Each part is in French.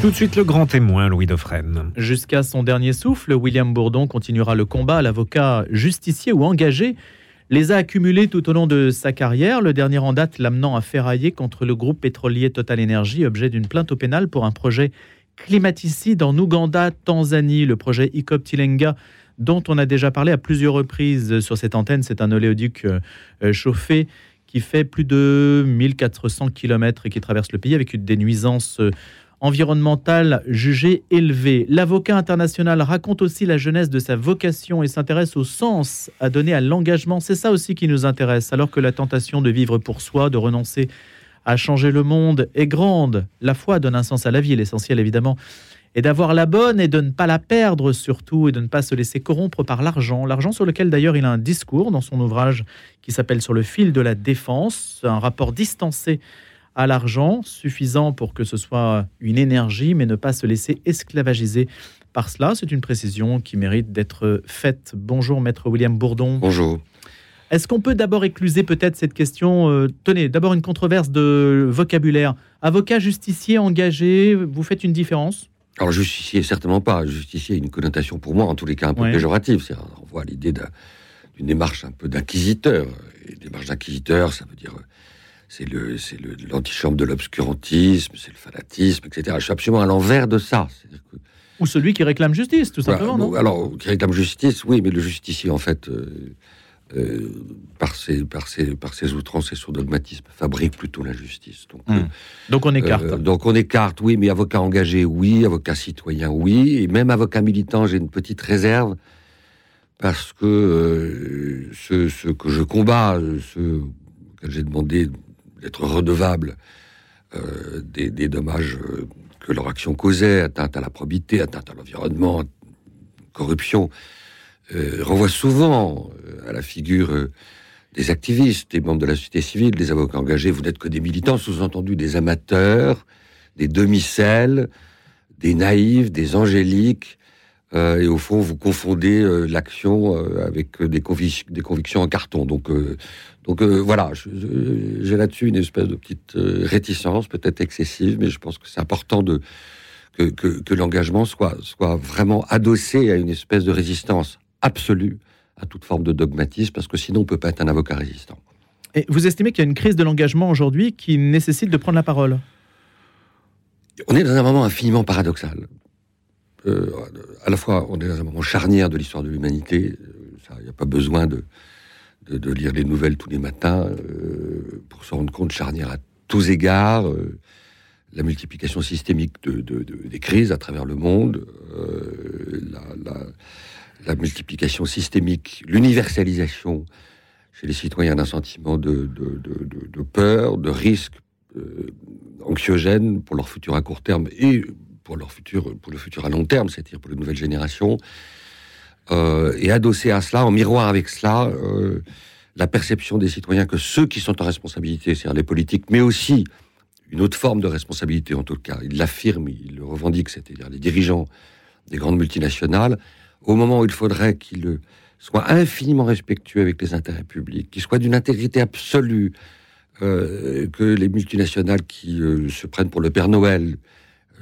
Tout de suite le grand témoin, Louis Dauphren. Jusqu'à son dernier souffle, William Bourdon continuera le combat. L'avocat justicier ou engagé les a accumulés tout au long de sa carrière. Le dernier en date l'amenant à ferrailler contre le groupe pétrolier Total Energy, objet d'une plainte au pénal pour un projet climaticide en Ouganda, Tanzanie. Le projet ICOP Tilenga dont on a déjà parlé à plusieurs reprises sur cette antenne. C'est un oléoduc euh, chauffé qui fait plus de 1400 km et qui traverse le pays avec des nuisances environnementales jugées élevées. L'avocat international raconte aussi la jeunesse de sa vocation et s'intéresse au sens à donner à l'engagement. C'est ça aussi qui nous intéresse, alors que la tentation de vivre pour soi, de renoncer à changer le monde est grande. La foi donne un sens à la vie, l'essentiel évidemment et d'avoir la bonne et de ne pas la perdre surtout et de ne pas se laisser corrompre par l'argent. L'argent sur lequel d'ailleurs il a un discours dans son ouvrage qui s'appelle Sur le fil de la défense, un rapport distancé à l'argent, suffisant pour que ce soit une énergie, mais ne pas se laisser esclavagiser par cela. C'est une précision qui mérite d'être faite. Bonjour maître William Bourdon. Bonjour. Est-ce qu'on peut d'abord écluser peut-être cette question euh, Tenez, d'abord une controverse de vocabulaire. Avocat, justicier, engagé, vous faites une différence? Alors, justicier, certainement pas. Justicier a une connotation pour moi, en tous les cas, un peu péjorative. C'est, on voit l'idée d'une démarche un peu d'inquisiteur. Et démarche d'inquisiteur, ça veut dire. C'est, le, c'est l'antichambre de l'obscurantisme, c'est le fanatisme, etc. Je suis absolument à l'envers de ça. Ou celui qui réclame justice, tout simplement, non Alors, qui réclame justice, oui, mais le justicier, en fait, euh, euh, par, ses, par, ses, par ses outrances et son dogmatisme, fabrique plutôt l'injustice. Donc, hmm. euh, donc on écarte. Euh, donc on écarte, oui, mais avocat engagé, oui, avocat citoyen, oui, et même avocat militant, j'ai une petite réserve, parce que ce, ce, que je combats, ce que j'ai demandé d'être redevable des, des, dommages que leur action causait, atteinte à la probité, atteinte à l'environnement, corruption, euh, souvent euh, à la figure euh, des activistes, des membres de la société civile, des avocats engagés. Vous n'êtes que des militants, sous-entendu des amateurs, des demi-celles, des naïfs, des angéliques. Et au fond, vous confondez l'action avec des, des, convictions en carton. Donc, donc voilà, j'ai là-dessus une espèce de petite réticence, peut-être excessive, mais je pense que c'est important de que, que, que l'engagement soit, soit vraiment adossé à une espèce de résistance absolue à toute forme de dogmatisme, parce que sinon on peut pas être un avocat résistant. Et vous estimez qu'il y a une crise de l'engagement aujourd'hui qui nécessite de prendre la parole? On est dans un moment infiniment paradoxal. Euh, à la fois, on est dans un moment charnière de l'histoire de l'humanité. Il n'y a pas besoin de, lire les nouvelles tous les matins euh, pour se rendre compte charnière à tous égards. Euh, la multiplication systémique de, des crises à travers le monde, la, multiplication systémique, l'universalisation chez les citoyens d'un sentiment de, de, peur, de risque euh, anxiogène pour leur futur à court terme et pour leur futur, pour le futur à long terme, c'est-à-dire pour les nouvelles générations. Euh, et adossé à cela, en miroir avec cela, euh, la perception des citoyens que ceux qui sont en responsabilité, c'est-à-dire les politiques, mais aussi une autre forme de responsabilité en tout cas, ils l'affirment, ils le revendiquent, c'est-à-dire les dirigeants des grandes multinationales, au moment où il faudrait qu'il soit infiniment respectueux avec les intérêts publics, qu'il soit d'une intégrité absolue, euh, que les multinationales qui se prennent pour le Père Noël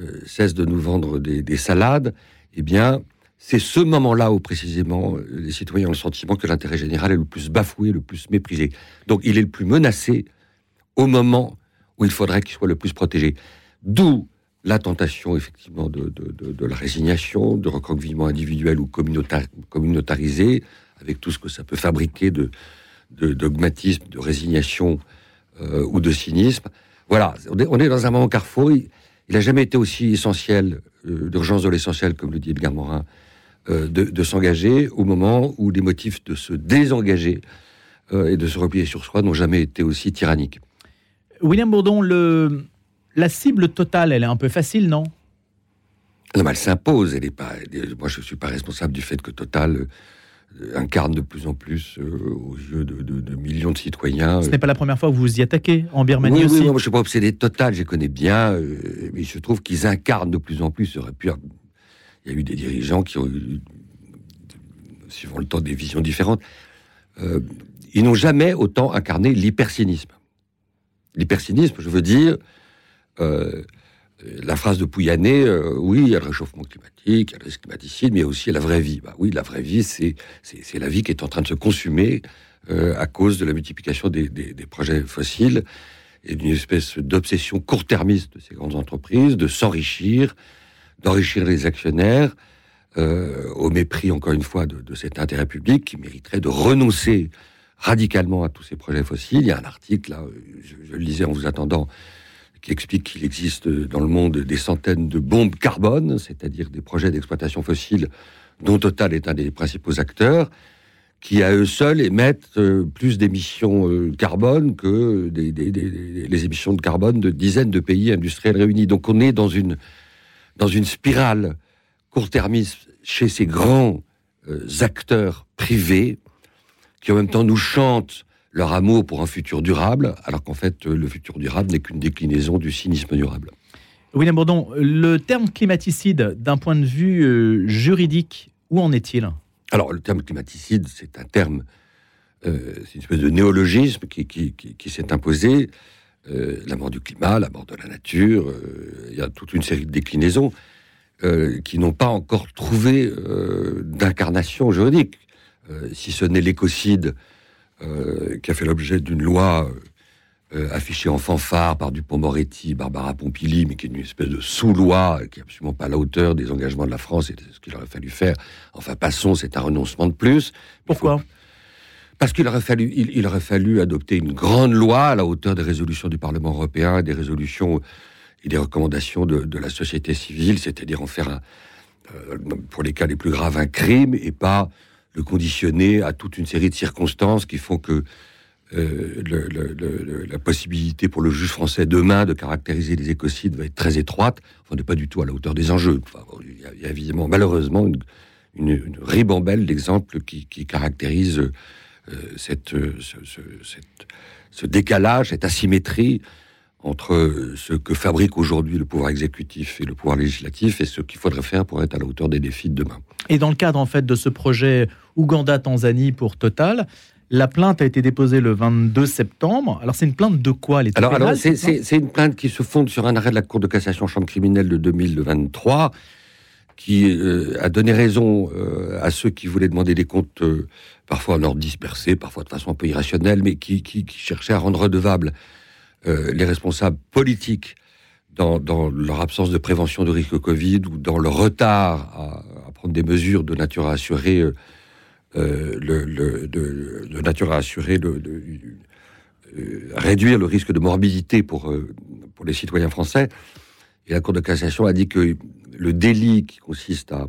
euh, cessent de nous vendre des, salades, eh bien, c'est ce moment-là où précisément les citoyens ont le sentiment que l'intérêt général est le plus bafoué, le plus méprisé. Donc il est le plus menacé au moment où il faudrait qu'il soit le plus protégé. D'où la tentation effectivement de, la résignation, de recroquevillement individuel ou communautarisé, avec tout ce que ça peut fabriquer de, dogmatisme, de résignation euh, ou de cynisme. Voilà, on est, dans un moment carrefour. N'a jamais été aussi essentiel, euh, d'urgence de l'essentiel, comme le dit Edgar Morin, euh, de, s'engager au moment où les motifs de se désengager et de se replier sur soi n'ont jamais été aussi tyranniques. William Bourdon, le, la cible totale, elle est un peu facile, non? Non, mais elle s'impose. Elle est pas. Moi, je ne suis pas responsable du fait que Total euh, incarne de plus en plus euh, aux yeux de, millions de citoyens. Ce n'est pas la première fois que vous vous y attaquez en Birmanie aussi. Oui, moi, je suis pas obsédé Total. Je connais bien, euh, mais je trouve qu'ils incarnent de plus en plus. Il y a eu des dirigeants qui ont eu, suivant le temps, des visions différentes. ils n'ont jamais autant incarné l'hypercynisme. L'hypercynisme, je veux dire, euh, la phrase de Pouyanné, euh, oui, il y a le réchauffement climatique, il y a le risque climaticide, mais aussi la vraie vie. Bah oui, la vraie vie, c'est la vie qui est en train de se consumer euh, à cause de la multiplication des, projets fossiles et d'une espèce d'obsession court-termiste de ces grandes entreprises, de s'enrichir, d'enrichir les actionnaires, euh, au mépris, encore une fois, de, cet intérêt public qui mériterait de renoncer radicalement à tous ces projets fossiles. Il y a un article, là, je le lisais en vous attendant, qui explique qu'il existe dans le monde des centaines de bombes carbone, c'est-à-dire des projets d'exploitation fossile dont Total est un des principaux acteurs, qui à eux seuls émettent euh, plus d'émissions euh, carbone que les émissions de carbone de dizaines de pays industriels réunis. Donc on est dans une, dans une spirale court-termiste chez ces grands euh, acteurs privés qui en même temps nous chantent leur amour pour un futur durable, alors qu'en fait, le futur durable n'est qu'une déclinaison du cynisme durable. William Bourdon, le terme climaticide, d'un point de vue euh, juridique, où en est-il? Alors, le terme climaticide, c'est un terme, euh, c'est une espèce de néologisme qui, qui, s'est imposé. Euh, la mort du climat, la mort de la nature, il y a toute une série de déclinaisons qui n'ont pas encore trouvé d'incarnation juridique. si ce n'est l'écocide euh, qui a fait l'objet d'une loi euh, affichée en fanfare par Dupont-Moretti, Barbara Pompili, mais qui est une espèce de sous-loi, qui est absolument pas à la hauteur des engagements de la France et de ce qu'il aurait fallu faire. Enfin, passons, c'est un renoncement de plus. Pourquoi? Parce qu'il aurait fallu, il, aurait fallu adopter une grande loi à la hauteur des résolutions du Parlement européen, des résolutions et des recommandations de, la société civile, c'est-à-dire en faire euh, pour les cas les plus graves, un crime et pas le conditionner à toute une série de circonstances qui font que euh, la possibilité pour le juge français demain de caractériser les écocides va être très étroite. on n'est pas du tout à la hauteur des enjeux. il, y a, évidemment, malheureusement, une, ribambelle d'exemples qui, caractérisent euh, cette, ce, décalage, cette asymétrie entre ce que fabrique aujourd'hui le pouvoir exécutif et le pouvoir législatif et ce qu'il faudrait faire pour être à la hauteur des défis de demain. Et dans le cadre en fait de ce projet Ouganda-Tanzanie pour Total, la plainte a été déposée le 22 septembre. Alors c'est une plainte de quoi les Alors, alors c'est une plainte qui se fonde sur un arrêt de la Cour de cassation chambre criminelle de 2023 qui euh, a donné raison euh, à ceux qui voulaient demander des comptes euh, parfois en ordre dispersé, parfois de façon un peu irrationnelle, mais qui, qui, qui cherchaient à rendre redevables les responsables politiques dans, leur absence de prévention de risque Covid ou dans leur retard à, prendre des mesures de nature à assurer euh, euh, le, de, nature à assurer le, réduire le risque de morbidité pour, pour les citoyens français. Et la Cour de cassation a dit que le délit qui consiste à,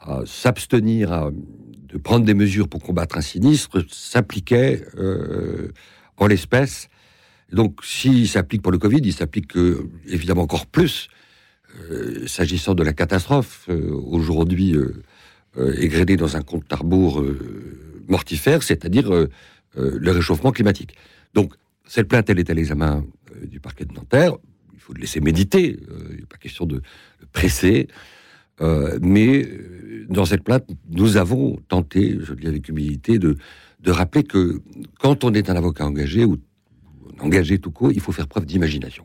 à s'abstenir de prendre des mesures pour combattre un sinistre s'appliquait en l'espèce donc, s'il s'applique pour le Covid, il s'applique euh, évidemment encore plus euh, s'agissant de la catastrophe euh, aujourd'hui égrenée dans un compte à mortifère, c'est-à-dire le réchauffement climatique. Donc, cette plainte, elle est à l'examen du parquet de Nanterre. Il faut le laisser méditer. il n'est pas question de presser. mais dans cette plainte, nous avons tenté, je le dis avec humilité, de, de rappeler que quand on est un avocat engagé ou engagé tout court, il faut faire preuve d'imagination.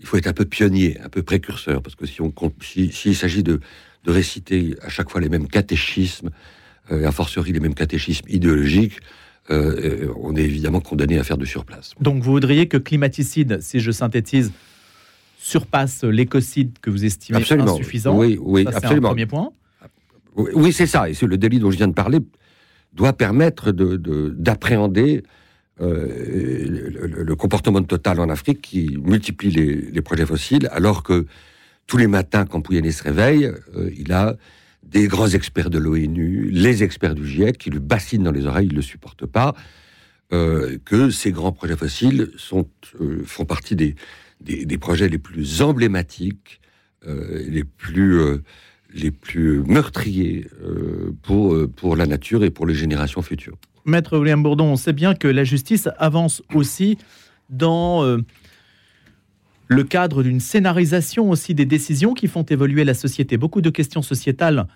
Il faut être un peu pionnier, un peu précurseur, parce que si s'il s'agit de, réciter à chaque fois les mêmes catéchismes, euh, a fortiori les mêmes catéchismes idéologiques, euh, euh, on est évidemment condamné à faire de surplace. Donc vous voudriez que climaticide, si je synthétise, surpasse l'écocide que vous estimez insuffisant? Oui, oui, absolument. Un premier point. Oui, c'est ça. Et le délit dont je viens de parler doit permettre d'appréhender de, euh, le, comportement total en Afrique qui multiplie les, projets fossiles, alors que tous les matins, quand Pouyanné se réveille, euh, il a des grands experts de l'ONU, les experts du GIEC qui lui bassinent dans les oreilles, il ne le supporte pas, euh, que ces grands projets fossiles sont, font partie des, projets les plus emblématiques, les plus meurtriers pour, pour la nature et pour les générations futures. Maître William Bourdon, on sait bien que la justice avance aussi dans euh, le cadre d'une scénarisation aussi des décisions qui font évoluer la société. Beaucoup de questions sociétales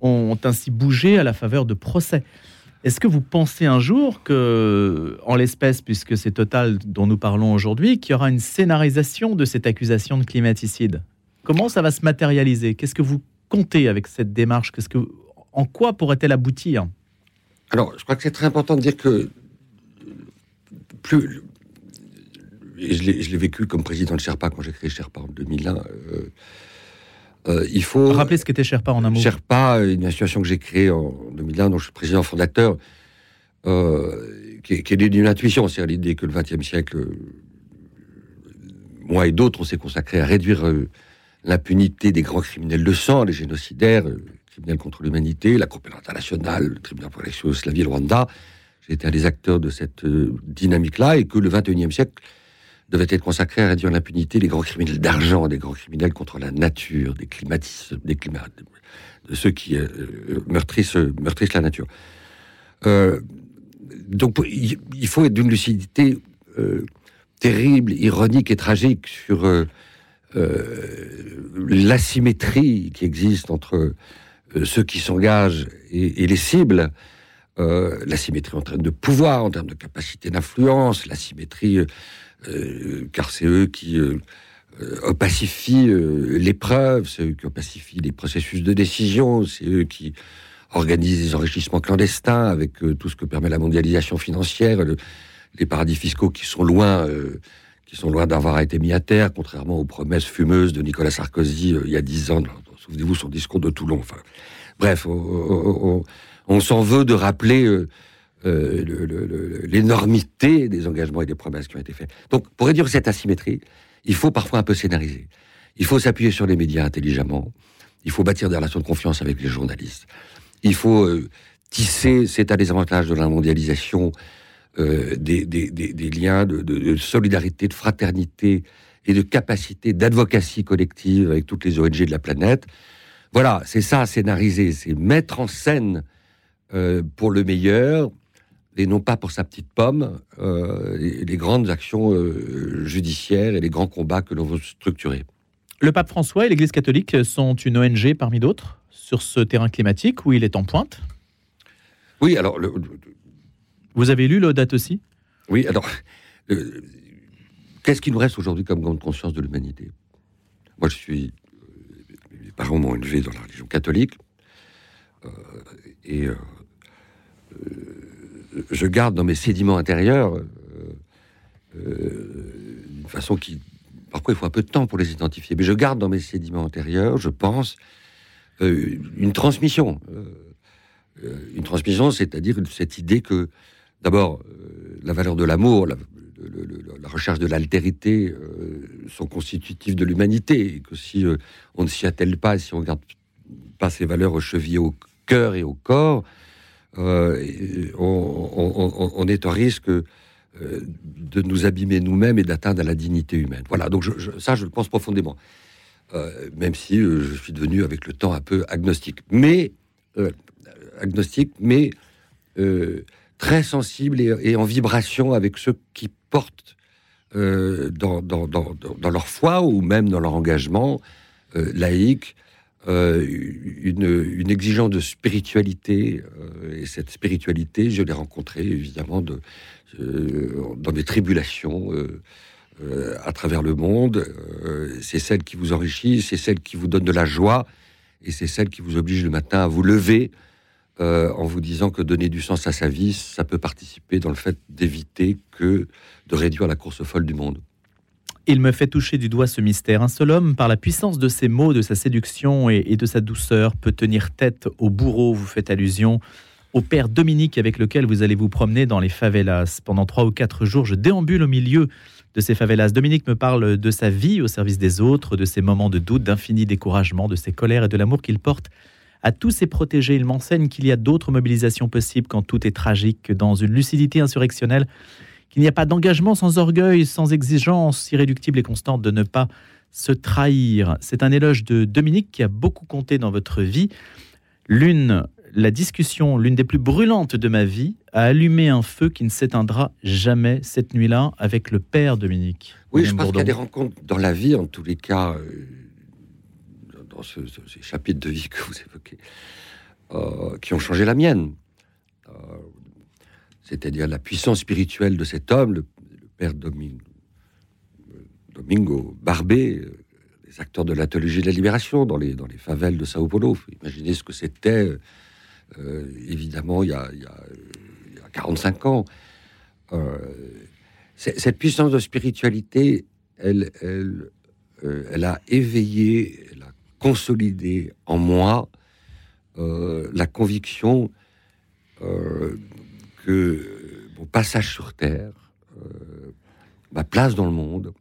ont ainsi bougé à la faveur de procès. Est-ce que vous pensez un jour que, en l'espèce, puisque c'est Total dont nous parlons aujourd'hui, qu'il y aura une scénarisation de cette accusation de climaticide? Comment ça va se matérialiser? Qu'est-ce que vous comptez avec cette démarche? Qu'est-ce que, En quoi pourrait-elle aboutir? Alors, je crois que c'est très important de dire que plus. Je l'ai vécu comme président de Sherpa quand j'ai créé Sherpa en 2001. Euh, euh, il faut. Rappeler ce qu'était Sherpa en un mot. Sherpa, une association que j'ai créée en 2001, dont je suis président fondateur, euh, qui, est, qui, d'une intuition, c'est l'idée que le XXe siècle, moi et d'autres, on s'est consacré à réduire l'impunité des grands criminels de sang, les génocidaires, criminels contre l'humanité, la Cour pénale internationale, le tribunal pour la ville Rwanda. J'étais un des acteurs de cette euh, dynamique-là et que le 21e siècle devait être consacré à réduire l'impunité des grands criminels d'argent, des grands criminels contre la nature, des climatistes, des climats, de ceux qui euh, euh, meurtrissent, meurtrissent, la nature. donc il faut être d'une lucidité terrible, ironique et tragique sur l'asymétrie qui existe entre ceux qui s'engagent et, les cibles. Euh, la symétrie en termes de pouvoir, en termes de capacité d'influence, la symétrie, euh, euh, car c'est eux qui opacifient l'épreuve, c'est eux qui opacifient les processus de décision, c'est eux qui organisent des enrichissements clandestins avec tout ce que permet la mondialisation financière, les paradis fiscaux qui sont loin qui sont loin d'avoir été mis à terre, contrairement aux promesses fumeuses de Nicolas Sarkozy il y a dix ans. Souvenez-vous son discours de Toulon. Enfin, bref, on, on s'en veut de rappeler euh, euh, l'énormité des engagements et des promesses qui ont été faits. Donc, pour réduire cette asymétrie, il faut parfois un peu scénariser. Il faut s'appuyer sur les médias intelligemment. Il faut bâtir des relations de confiance avec les journalistes. Il faut euh, tisser, c'est un des avantages de la mondialisation, des, liens de, solidarité, de fraternité et de capacité d'advocatie collective avec toutes les ONG de la planète. Voilà, c'est ça, scénariser, c'est mettre en scène euh, pour le meilleur et non pas pour sa petite pomme, euh, les, grandes actions euh, judiciaires et les grands combats que l'on veut structurer. Le pape François et l'Église catholique sont une ONG parmi d'autres sur ce terrain climatique où il est en pointe Oui, alors... Vous avez lu l'Audate aussi? Oui, alors... Qu'est-ce qui nous reste aujourd'hui comme grande conscience de l'humanité? Moi, je suis... Mes parents m'ont élevé dans la religion catholique. et euh, je garde dans mes sédiments intérieurs, euh, euh, d'une façon qui, parfois il faut un peu de temps pour les identifier, mais je garde dans mes sédiments antérieurs, je pense, une transmission. une transmission, c'est-à-dire cette idée que, d'abord, la valeur de l'amour, la, recherche de l'altérité sont constitutifs de l'humanité, et que si on ne s'y attelle pas, si on ne garde pas ces valeurs chevillées au cœur et au corps, euh, on, est au risque euh, de nous abîmer nous-mêmes et d'atteindre la dignité humaine. Voilà, donc ça, je le pense profondément. Euh, même si je suis devenu avec le temps un peu agnostique. Mais, agnostique, mais très sensible et, en vibration avec ceux qui portent dans, leur foi ou même dans leur engagement laïque euh, une, exigence de spiritualité. Euh, et cette spiritualité, je l'ai rencontrée évidemment de, euh, dans des tribulations à travers le monde. c'est celle qui vous enrichit, c'est celle qui vous donne de la joie, et c'est celle qui vous oblige le matin à vous lever en vous disant que donner du sens à sa vie, ça peut participer dans le fait d'éviter que de réduire la course folle du monde. Il me fait toucher du doigt ce mystère. Un seul homme, par la puissance de ses mots, de sa séduction et, de sa douceur, peut tenir tête au bourreau. Vous faites allusion au père Dominique avec lequel vous allez vous promener dans les favelas. Pendant trois ou quatre jours, je déambule au milieu de ces favelas. Dominique me parle de sa vie au service des autres, de ses moments de doute, d'infini découragement, de ses colères et de l'amour qu'il porte à tous ses protégés. Il m'enseigne qu'il y a d'autres mobilisations possibles quand tout est tragique, dans une lucidité insurrectionnelle il n'y a pas d'engagement sans orgueil, sans exigence irréductible et constante de ne pas se trahir. C'est un éloge de Dominique qui a beaucoup compté dans votre vie. L'une, la discussion, l'une des plus brûlantes de ma vie, a allumé un feu qui ne s'éteindra jamais cette nuit-là avec le père Dominique. Oui, je pense qu'il y a des rencontres dans la vie, en tous les cas, euh, dans ce, ces chapitres de vie que vous évoquez, euh, qui ont changé la mienne. Euh, c'est-à-dire la puissance spirituelle de cet homme, le, père Domingo, Domingo Barbé, des acteurs de l'atelier de la libération dans les, dans les favelles de Sao Paulo. Imaginez ce que c'était, évidemment, il y, a, il, y a, 45 ans. cette puissance de spiritualité, elle, elle, elle a éveillé, elle a consolidé en moi la conviction que mon passage sur Terre, ma place dans le monde,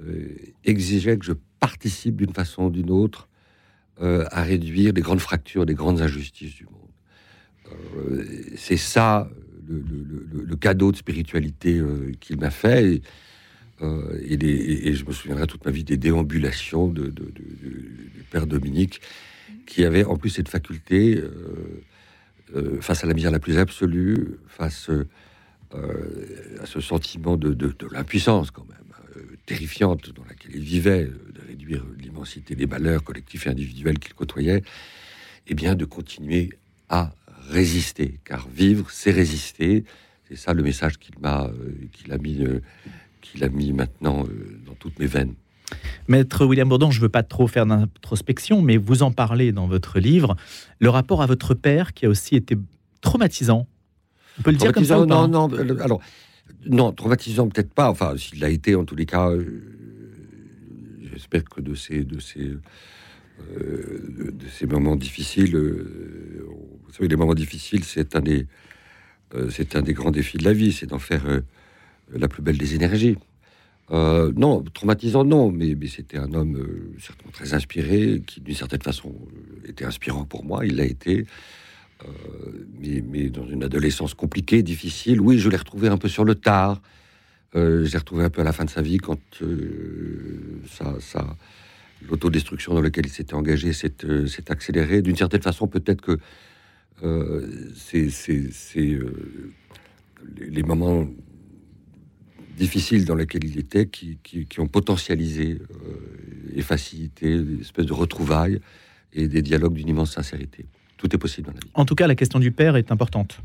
euh, exigeait que je participe d'une façon ou d'une autre euh, à réduire les grandes fractures, les grandes injustices du monde. Euh, c'est ça le, cadeau de spiritualité qu'il m'a fait. Et, je me souviendrai toute ma vie des déambulations de, du père Dominique, qui avait en plus cette faculté, face à la misère la plus absolue, face à ce sentiment de, l'impuissance quand même, terrifiante dans laquelle il vivait, de réduire l'immensité des malheurs collectifs et individuels qu'il côtoyait, eh bien de continuer à résister, car vivre, c'est résister. C'est ça le message qu'il m'a, euh, qu'il a mis, euh, qu'il a mis maintenant euh, dans toutes mes veines. Maître William Bourdon, je ne veux pas trop faire d'introspection, mais vous en parlez dans votre livre, le rapport à votre père qui a aussi été traumatisant. On peut le dire comme ça Non, non. Alors, non, traumatisant peut-être pas. Enfin, s'il l'a été, en tous les cas, euh, j'espère que de ces, de ces, euh, de, ces moments difficiles, euh, vous savez, les moments difficiles, c'est un des, c'est un des grands défis de la vie, c'est d'en faire la plus belle des énergies. Non, traumatisant, non, mais, c'était un homme certainement très inspiré, qui d'une certaine façon était inspirant pour moi, il l'a été. Euh, mais, dans une adolescence compliquée, difficile. Oui, je l'ai retrouvé un peu sur le tard. Euh, j'ai retrouvé un peu à la fin de sa vie quand euh, ça, l'autodestruction dans laquelle il s'était engagé s'est accélérée. D'une certaine façon, peut-être que c'est les moments difficiles dans lesquels il était qui, qui ont potentialisé et facilité l'espèce de retrouvailles et des dialogues d'une immense sincérité tout est possible dans la vie. En tout cas, la question du père est importante.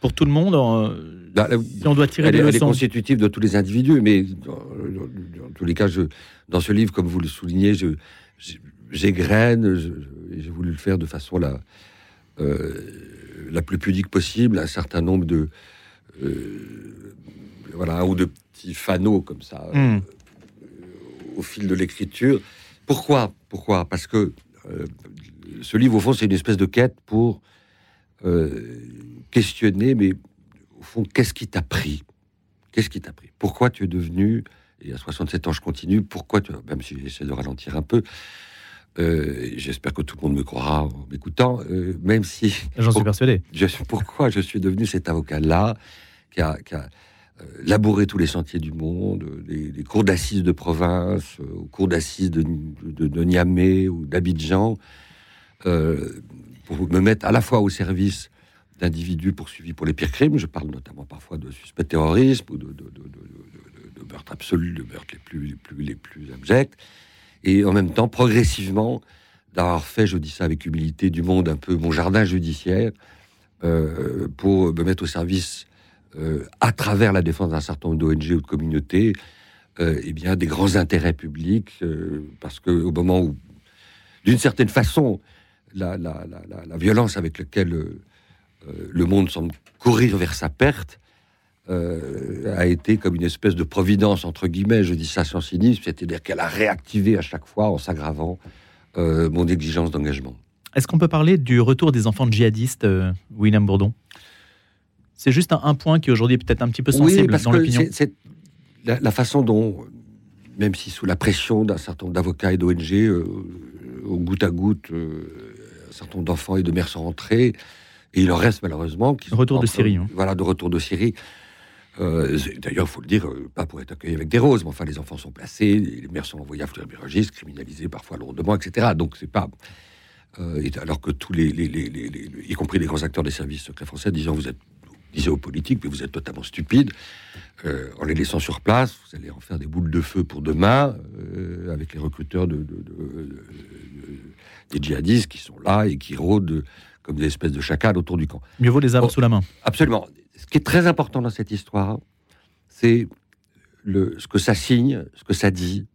Pour tout le monde, euh, bah, si on doit tirer des leçons. Elle est constitutive de tous les individus, mais dans, tous les cas, je, dans ce livre, comme vous le soulignez, je, j'égrène, j'ai voulu le faire de façon la, euh, la plus pudique possible, un certain nombre de. Euh, voilà, ou de petits fanaux comme ça, hmm. au fil de l'écriture. Pourquoi Pourquoi? Parce que ce livre, au fond, c'est une espèce de quête pour euh, questionner, mais au fond, qu'est-ce qui t'a pris? Qu'est-ce qui t'a pris? Pourquoi tu es devenu, et à 67 ans, je continue, pourquoi tu, même si j'essaie de ralentir un peu, euh, j'espère que tout le monde me croira en m'écoutant, euh, même si. J'en suis persuadé. Je, pourquoi je suis devenu cet avocat-là, qui a, labouré tous les sentiers du monde, les, cours d'assises de province, aux cours d'assises de, Niamey ou d'Abidjan, euh, pour me mettre à la fois au service d'individus poursuivis pour les pires crimes, je parle notamment parfois de suspects de terrorisme ou de, meurtres absolus, de meurtres les plus, les, plus, les plus abjects, et en même temps, progressivement, d'avoir fait, je dis ça avec humilité, du monde un peu mon jardin judiciaire, euh, pour me mettre au service, euh, à travers la défense d'un certain nombre d'ONG ou de communautés, euh, eh bien, des grands intérêts publics, parce qu'au moment où, d'une certaine façon, la, violence avec laquelle euh, le monde semble courir vers sa perte euh, a été comme une espèce de providence, entre guillemets, je dis ça sans cynisme, c'est-à-dire qu'elle a réactivé à chaque fois en s'aggravant euh, mon exigence d'engagement. Est-ce qu'on peut parler du retour des enfants djihadistes, William Bourdon? C'est juste un, point qui aujourd'hui est peut-être un petit peu sensible dans l'opinion. C'est la, façon dont, même si sous la pression d'un certain nombre d'avocats et d'ONG, au goutte à goutte, certain nombre d'enfants et de mères sont rentrés. Et il en reste malheureusement qui retour de Syrie. Hein. Voilà, de retour de Syrie. Euh, d'ailleurs, il faut le dire, euh, pas pour être accueilli avec des roses, mais enfin, les enfants sont placés, les mères sont envoyées à fleurir criminalisées parfois lourdement, etc. Donc, c'est pas. Euh, alors que tous les, y compris les grands acteurs des services secrets français, disant vous êtes, disaient aux politiques, mais vous êtes totalement stupide. en les laissant sur place, vous allez en faire des boules de feu pour demain, avec les recruteurs de, des djihadistes qui sont là et qui rôdent comme des espèces de chacals autour du camp. Mieux vaut les avoir sous la main. Absolument. Ce qui est très important dans cette histoire, c'est ce que ça signe, ce que ça dit,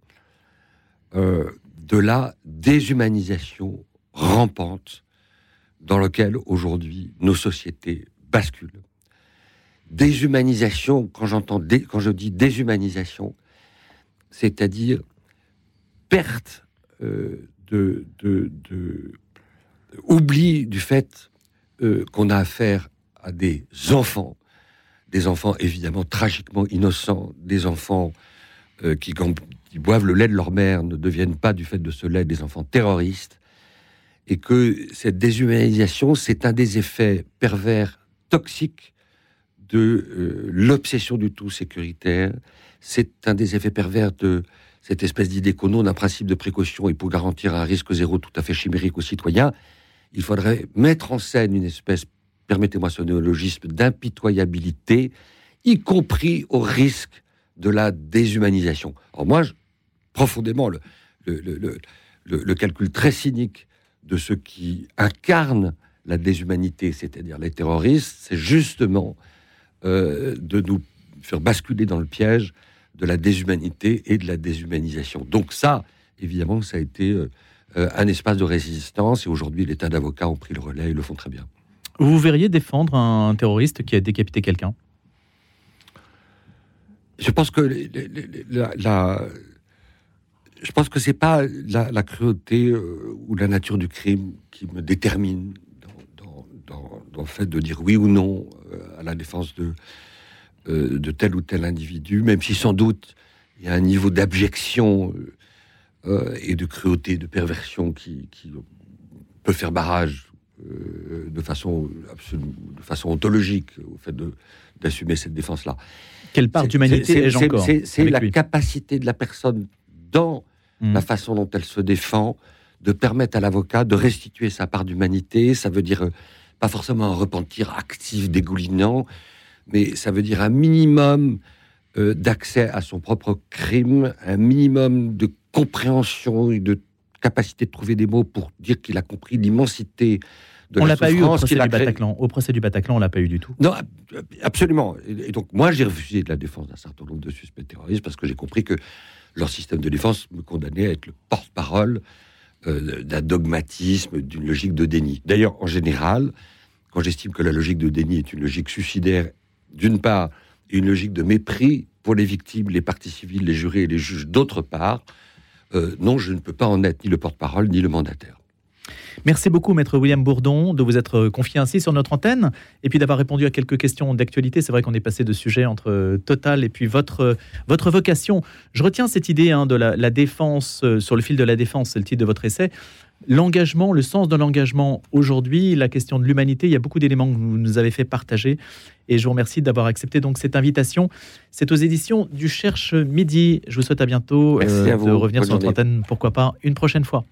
euh, de la déshumanisation rampante dans laquelle aujourd'hui nos sociétés basculent. Déshumanisation, quand, j'entends quand je dis déshumanisation, c'est-à-dire perte euh, de, oubli du fait euh, qu'on a affaire à des enfants, des enfants évidemment tragiquement innocents, des enfants euh, qui, ils boivent le lait de leur mère, ne deviennent pas du fait de ce lait des enfants terroristes, et que cette déshumanisation, c'est un des effets pervers, toxiques de euh, l'obsession du tout sécuritaire, c'est un des effets pervers de cette espèce d'idée qu'on a d'un principe de précaution et pour garantir un risque zéro tout à fait chimérique aux citoyens, il faudrait mettre en scène une espèce, permettez-moi ce néologisme, d'impitoyabilité, y compris au risque de la déshumanisation. Alors moi, profondément, le, le, calcul très cynique de ceux qui incarnent la déshumanité, c'est-à-dire les terroristes, c'est justement euh, de nous faire basculer dans le piège de la déshumanité et de la déshumanisation. Donc ça, évidemment, ça a été euh, euh, un espace de résistance et aujourd'hui, les tas d'avocats ont pris le relais et le font très bien. Vous verriez défendre un terroriste qui a décapité quelqu'un? Je pense que la, je pense que c'est pas la, cruauté euh, ou la nature du crime qui me détermine dans, le fait de dire oui ou non euh, à la défense de, de tel ou tel individu, même si sans doute il y a un niveau d'abjection euh, et de cruauté, de perversion qui, peut faire barrage euh, de, façon de façon ontologique au fait d'assumer cette défense-là. Quelle part d'humanité ai-je encore C'est la capacité de la personne dans hmm. la façon dont elle se défend de permettre à l'avocat de restituer sa part d'humanité. Ça veut dire euh, pas forcément un repentir actif, dégoulinant, mais ça veut dire un minimum d'accès à son propre crime, un minimum de compréhension et de capacité de trouver des mots pour dire qu'il a compris l'immensité de on l'a pas eu au procès du Bataclan. Au procès du Bataclan, on l'a pas eu du tout. Non, absolument. Et donc moi, j'ai refusé de la défense d'un certain nombre de suspects terroristes parce que j'ai compris que leur système de défense me condamnait à être le porte-parole euh, d'un dogmatisme, d'une logique de déni. D'ailleurs, en général, quand j'estime que la logique de déni est une logique suicidaire, d'une part, et une logique de mépris pour les victimes, les parties civiles, les jurés et les juges, d'autre part, euh, non, je ne peux pas en être ni le porte-parole ni le mandataire. Merci beaucoup, maître William Bourdon, de vous être confié ainsi sur notre antenne et puis d'avoir répondu à quelques questions d'actualité. C'est vrai qu'on est passé de sujet entre euh, Total et puis votre, euh, votre vocation. Je retiens cette idée hein, de la, défense, sur le fil de la défense, c'est le titre de votre essai. L'engagement, le sens de l'engagement aujourd'hui, la question de l'humanité, il y a beaucoup d'éléments que vous nous avez fait partager et je vous remercie d'avoir accepté donc cette invitation. C'est aux éditions du Cherche Midi. Je vous souhaite à bientôt de revenir sur notre antenne, pourquoi pas une prochaine fois.